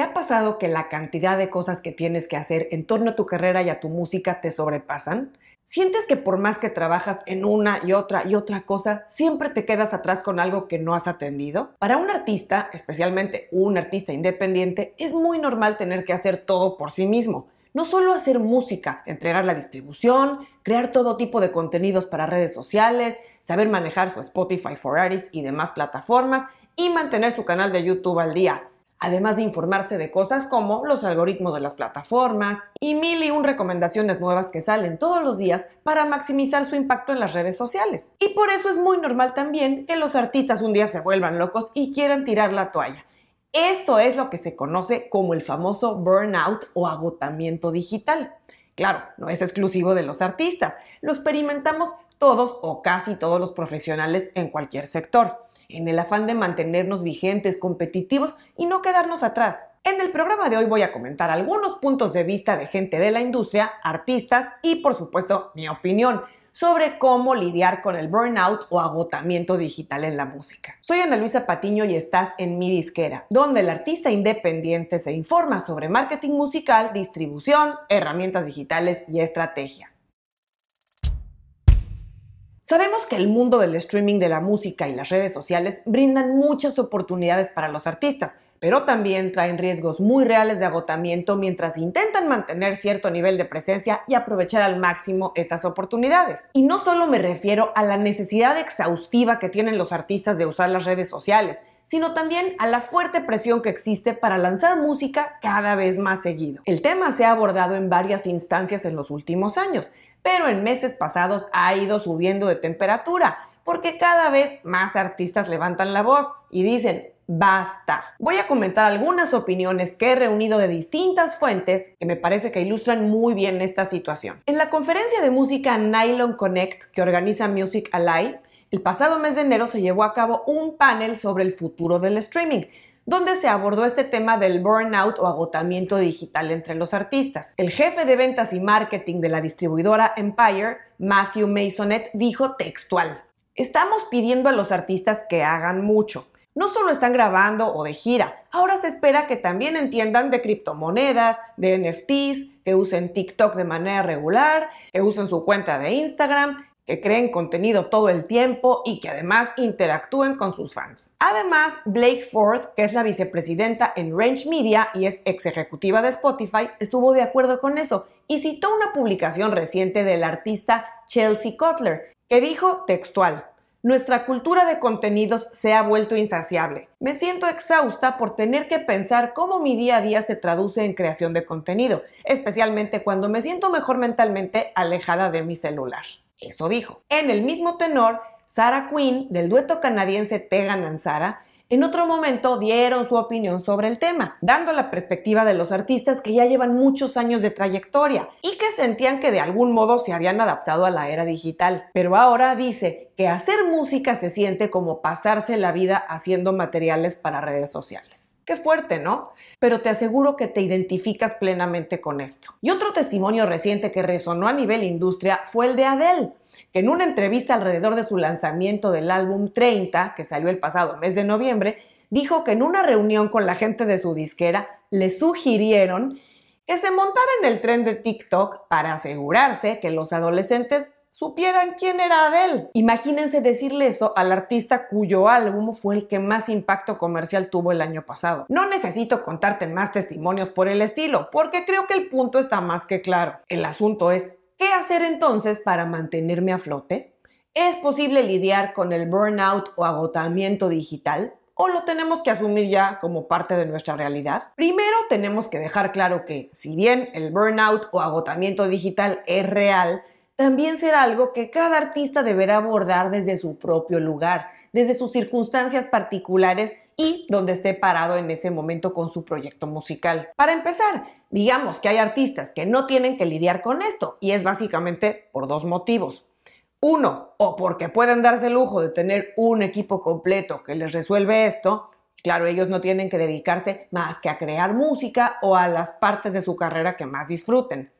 ¿Te ha pasado que la cantidad de cosas que tienes que hacer en torno a tu carrera y a tu música te sobrepasan? ¿Sientes que por más que trabajas en una y otra y otra cosa, siempre te quedas atrás con algo que no has atendido? Para un artista, especialmente un artista independiente, es muy normal tener que hacer todo por sí mismo. No solo hacer música, entregar la distribución, crear todo tipo de contenidos para redes sociales, saber manejar su Spotify for Artists y demás plataformas y mantener su canal de YouTube al día además de informarse de cosas como los algoritmos de las plataformas y mil y un recomendaciones nuevas que salen todos los días para maximizar su impacto en las redes sociales. Y por eso es muy normal también que los artistas un día se vuelvan locos y quieran tirar la toalla. Esto es lo que se conoce como el famoso burnout o agotamiento digital. Claro, no es exclusivo de los artistas, lo experimentamos todos o casi todos los profesionales en cualquier sector en el afán de mantenernos vigentes, competitivos y no quedarnos atrás. En el programa de hoy voy a comentar algunos puntos de vista de gente de la industria, artistas y por supuesto mi opinión sobre cómo lidiar con el burnout o agotamiento digital en la música. Soy Ana Luisa Patiño y estás en Mi Disquera, donde el artista independiente se informa sobre marketing musical, distribución, herramientas digitales y estrategia. Sabemos que el mundo del streaming de la música y las redes sociales brindan muchas oportunidades para los artistas, pero también traen riesgos muy reales de agotamiento mientras intentan mantener cierto nivel de presencia y aprovechar al máximo esas oportunidades. Y no solo me refiero a la necesidad exhaustiva que tienen los artistas de usar las redes sociales, sino también a la fuerte presión que existe para lanzar música cada vez más seguido. El tema se ha abordado en varias instancias en los últimos años, pero en meses pasados ha ido subiendo de temperatura, porque cada vez más artistas levantan la voz y dicen, basta. Voy a comentar algunas opiniones que he reunido de distintas fuentes que me parece que ilustran muy bien esta situación. En la conferencia de música Nylon Connect que organiza Music Alive, el pasado mes de enero se llevó a cabo un panel sobre el futuro del streaming donde se abordó este tema del burnout o agotamiento digital entre los artistas. El jefe de ventas y marketing de la distribuidora Empire, Matthew Masonet, dijo textual, estamos pidiendo a los artistas que hagan mucho. No solo están grabando o de gira, ahora se espera que también entiendan de criptomonedas, de NFTs, que usen TikTok de manera regular, que usen su cuenta de Instagram, que creen contenido todo el tiempo y que además interactúen con sus fans. Además, Blake Ford, que es la vicepresidenta en Range Media y es ex ejecutiva de Spotify, estuvo de acuerdo con eso y citó una publicación reciente del artista Chelsea Cutler, que dijo textual, nuestra cultura de contenidos se ha vuelto insaciable. Me siento exhausta por tener que pensar cómo mi día a día se traduce en creación de contenido, especialmente cuando me siento mejor mentalmente alejada de mi celular. Eso dijo. En el mismo tenor, Sarah Quinn, del dueto canadiense Tegan Ansara, en otro momento dieron su opinión sobre el tema, dando la perspectiva de los artistas que ya llevan muchos años de trayectoria y que sentían que de algún modo se habían adaptado a la era digital. Pero ahora dice que hacer música se siente como pasarse la vida haciendo materiales para redes sociales. Qué fuerte, ¿no? Pero te aseguro que te identificas plenamente con esto. Y otro testimonio reciente que resonó a nivel industria fue el de Adele, que en una entrevista alrededor de su lanzamiento del álbum 30, que salió el pasado mes de noviembre, dijo que en una reunión con la gente de su disquera le sugirieron que se montara en el tren de TikTok para asegurarse que los adolescentes supieran quién era Adele. Imagínense decirle eso al artista cuyo álbum fue el que más impacto comercial tuvo el año pasado. No necesito contarte más testimonios por el estilo, porque creo que el punto está más que claro. El asunto es, ¿qué hacer entonces para mantenerme a flote? ¿Es posible lidiar con el burnout o agotamiento digital? ¿O lo tenemos que asumir ya como parte de nuestra realidad? Primero tenemos que dejar claro que, si bien el burnout o agotamiento digital es real, también será algo que cada artista deberá abordar desde su propio lugar, desde sus circunstancias particulares y donde esté parado en ese momento con su proyecto musical. Para empezar, digamos que hay artistas que no tienen que lidiar con esto y es básicamente por dos motivos. Uno, o porque pueden darse el lujo de tener un equipo completo que les resuelve esto. Claro, ellos no tienen que dedicarse más que a crear música o a las partes de su carrera que más disfruten.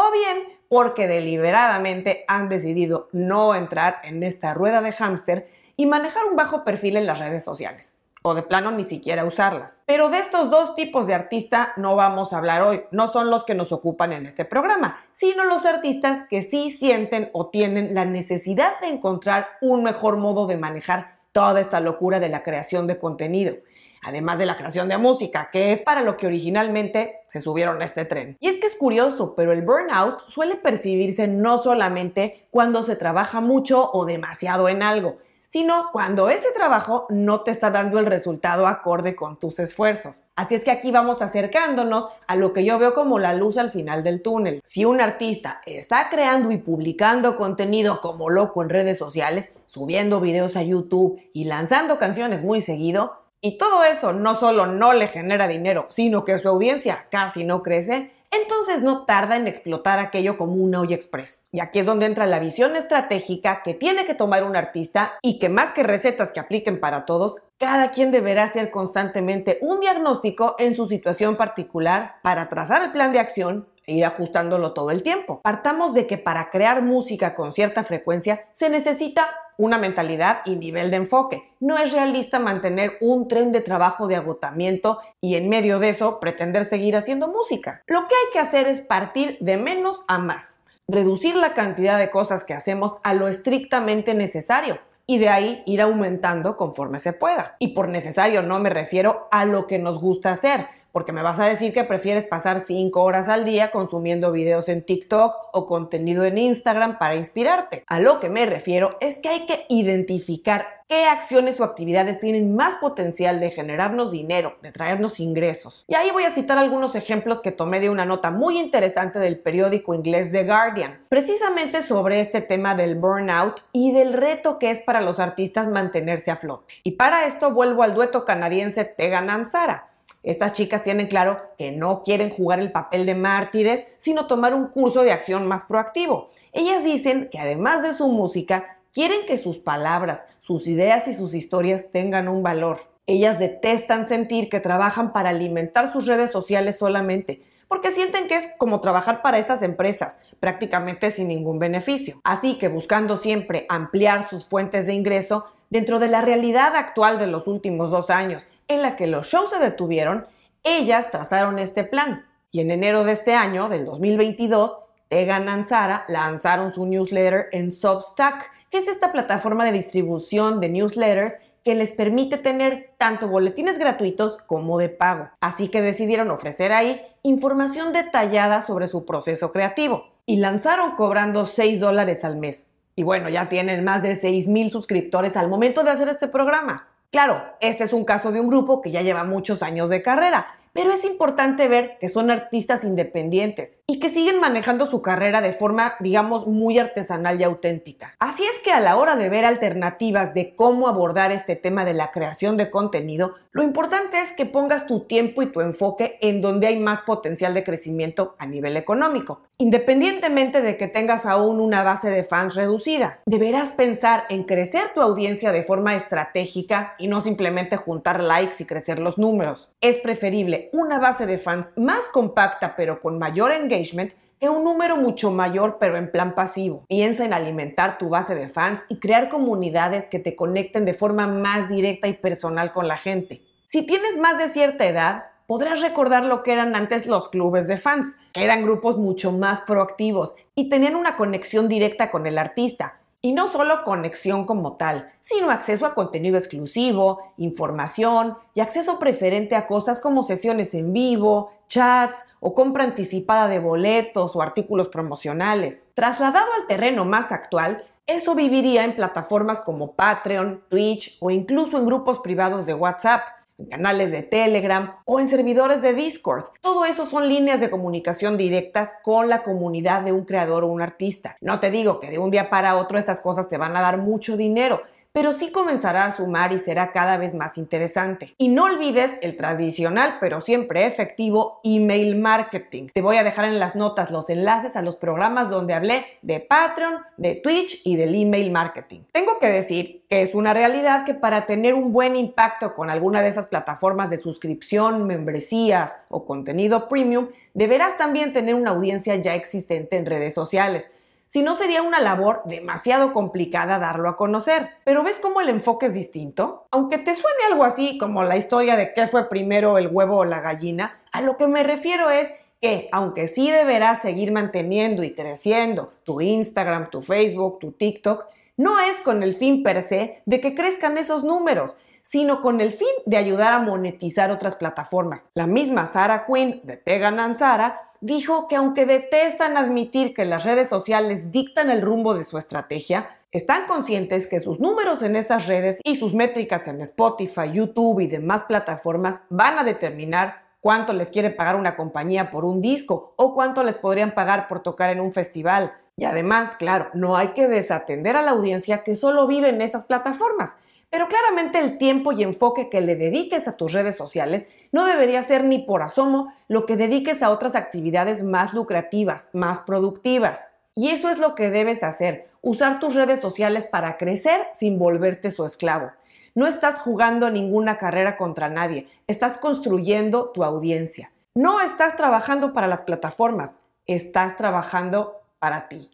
O bien porque deliberadamente han decidido no entrar en esta rueda de hámster y manejar un bajo perfil en las redes sociales. o de plano ni siquiera usarlas. Pero de estos dos tipos de artista no vamos a hablar hoy, no son los que nos ocupan en este programa, sino los artistas que sí sienten o tienen la necesidad de encontrar un mejor modo de manejar toda esta locura de la creación de contenido además de la creación de música, que es para lo que originalmente se subieron a este tren. Curioso, pero el burnout suele percibirse no solamente cuando se trabaja mucho o demasiado en algo, sino cuando ese trabajo no te está dando el resultado acorde con tus esfuerzos. Así es que aquí vamos acercándonos a lo que yo veo como la luz al final del túnel. Si un artista está creando y publicando contenido como loco en redes sociales, subiendo videos a YouTube y lanzando canciones muy seguido, y todo eso no solo no le genera dinero, sino que su audiencia casi no crece, entonces no tarda en explotar aquello como una olla express. Y aquí es donde entra la visión estratégica que tiene que tomar un artista y que más que recetas que apliquen para todos, cada quien deberá hacer constantemente un diagnóstico en su situación particular para trazar el plan de acción e ir ajustándolo todo el tiempo. Partamos de que para crear música con cierta frecuencia se necesita una mentalidad y nivel de enfoque. No es realista mantener un tren de trabajo de agotamiento y en medio de eso pretender seguir haciendo música. Lo que hay que hacer es partir de menos a más, reducir la cantidad de cosas que hacemos a lo estrictamente necesario y de ahí ir aumentando conforme se pueda. Y por necesario no me refiero a lo que nos gusta hacer, porque me vas a decir que prefieres pasar 5 horas al día consumiendo videos en TikTok o contenido en Instagram para inspirarte. A lo que me refiero es que hay que identificar qué acciones o actividades tienen más potencial de generarnos dinero, de traernos ingresos. Y ahí voy a citar algunos ejemplos que tomé de una nota muy interesante del periódico inglés The Guardian, precisamente sobre este tema del burnout y del reto que es para los artistas mantenerse a flote. Y para esto vuelvo al dueto canadiense Tegan Ansara estas chicas tienen claro que no quieren jugar el papel de mártires, sino tomar un curso de acción más proactivo. Ellas dicen que además de su música, quieren que sus palabras, sus ideas y sus historias tengan un valor. Ellas detestan sentir que trabajan para alimentar sus redes sociales solamente, porque sienten que es como trabajar para esas empresas, prácticamente sin ningún beneficio. Así que buscando siempre ampliar sus fuentes de ingreso dentro de la realidad actual de los últimos dos años en la que los shows se detuvieron, ellas trazaron este plan. Y en enero de este año, del 2022, Tegan Ansara lanzaron su newsletter en Substack, que es esta plataforma de distribución de newsletters que les permite tener tanto boletines gratuitos como de pago. Así que decidieron ofrecer ahí información detallada sobre su proceso creativo. Y lanzaron cobrando 6 dólares al mes. Y bueno, ya tienen más de 6 mil suscriptores al momento de hacer este programa. Claro, este es un caso de un grupo que ya lleva muchos años de carrera, pero es importante ver que son artistas independientes y que siguen manejando su carrera de forma, digamos, muy artesanal y auténtica. Así es que a la hora de ver alternativas de cómo abordar este tema de la creación de contenido, lo importante es que pongas tu tiempo y tu enfoque en donde hay más potencial de crecimiento a nivel económico, independientemente de que tengas aún una base de fans reducida. Deberás pensar en crecer tu audiencia de forma estratégica y no simplemente juntar likes y crecer los números. Es preferible una base de fans más compacta pero con mayor engagement que un número mucho mayor pero en plan pasivo. Piensa en alimentar tu base de fans y crear comunidades que te conecten de forma más directa y personal con la gente. Si tienes más de cierta edad, podrás recordar lo que eran antes los clubes de fans, que eran grupos mucho más proactivos y tenían una conexión directa con el artista. Y no solo conexión como tal, sino acceso a contenido exclusivo, información y acceso preferente a cosas como sesiones en vivo, chats o compra anticipada de boletos o artículos promocionales. Trasladado al terreno más actual, eso viviría en plataformas como Patreon, Twitch o incluso en grupos privados de WhatsApp en canales de Telegram o en servidores de Discord. Todo eso son líneas de comunicación directas con la comunidad de un creador o un artista. No te digo que de un día para otro esas cosas te van a dar mucho dinero, pero sí comenzará a sumar y será cada vez más interesante. Y no olvides el tradicional, pero siempre efectivo, email marketing. Te voy a dejar en las notas los enlaces a los programas donde hablé de Patreon, de Twitch y del email marketing. Tengo que decir que es una realidad que para tener un buen impacto con alguna de esas plataformas de suscripción, membresías o contenido premium, deberás también tener una audiencia ya existente en redes sociales si no sería una labor demasiado complicada darlo a conocer. Pero ¿ves cómo el enfoque es distinto? Aunque te suene algo así como la historia de qué fue primero el huevo o la gallina, a lo que me refiero es que aunque sí deberás seguir manteniendo y creciendo tu Instagram, tu Facebook, tu TikTok, no es con el fin per se de que crezcan esos números, sino con el fin de ayudar a monetizar otras plataformas. La misma Sarah Quinn de Tegan Sara dijo que aunque detestan admitir que las redes sociales dictan el rumbo de su estrategia, están conscientes que sus números en esas redes y sus métricas en Spotify, YouTube y demás plataformas van a determinar cuánto les quiere pagar una compañía por un disco o cuánto les podrían pagar por tocar en un festival. Y además, claro, no hay que desatender a la audiencia que solo vive en esas plataformas. Pero claramente el tiempo y enfoque que le dediques a tus redes sociales no debería ser ni por asomo lo que dediques a otras actividades más lucrativas, más productivas. Y eso es lo que debes hacer, usar tus redes sociales para crecer sin volverte su esclavo. No estás jugando ninguna carrera contra nadie, estás construyendo tu audiencia. No estás trabajando para las plataformas, estás trabajando para ti.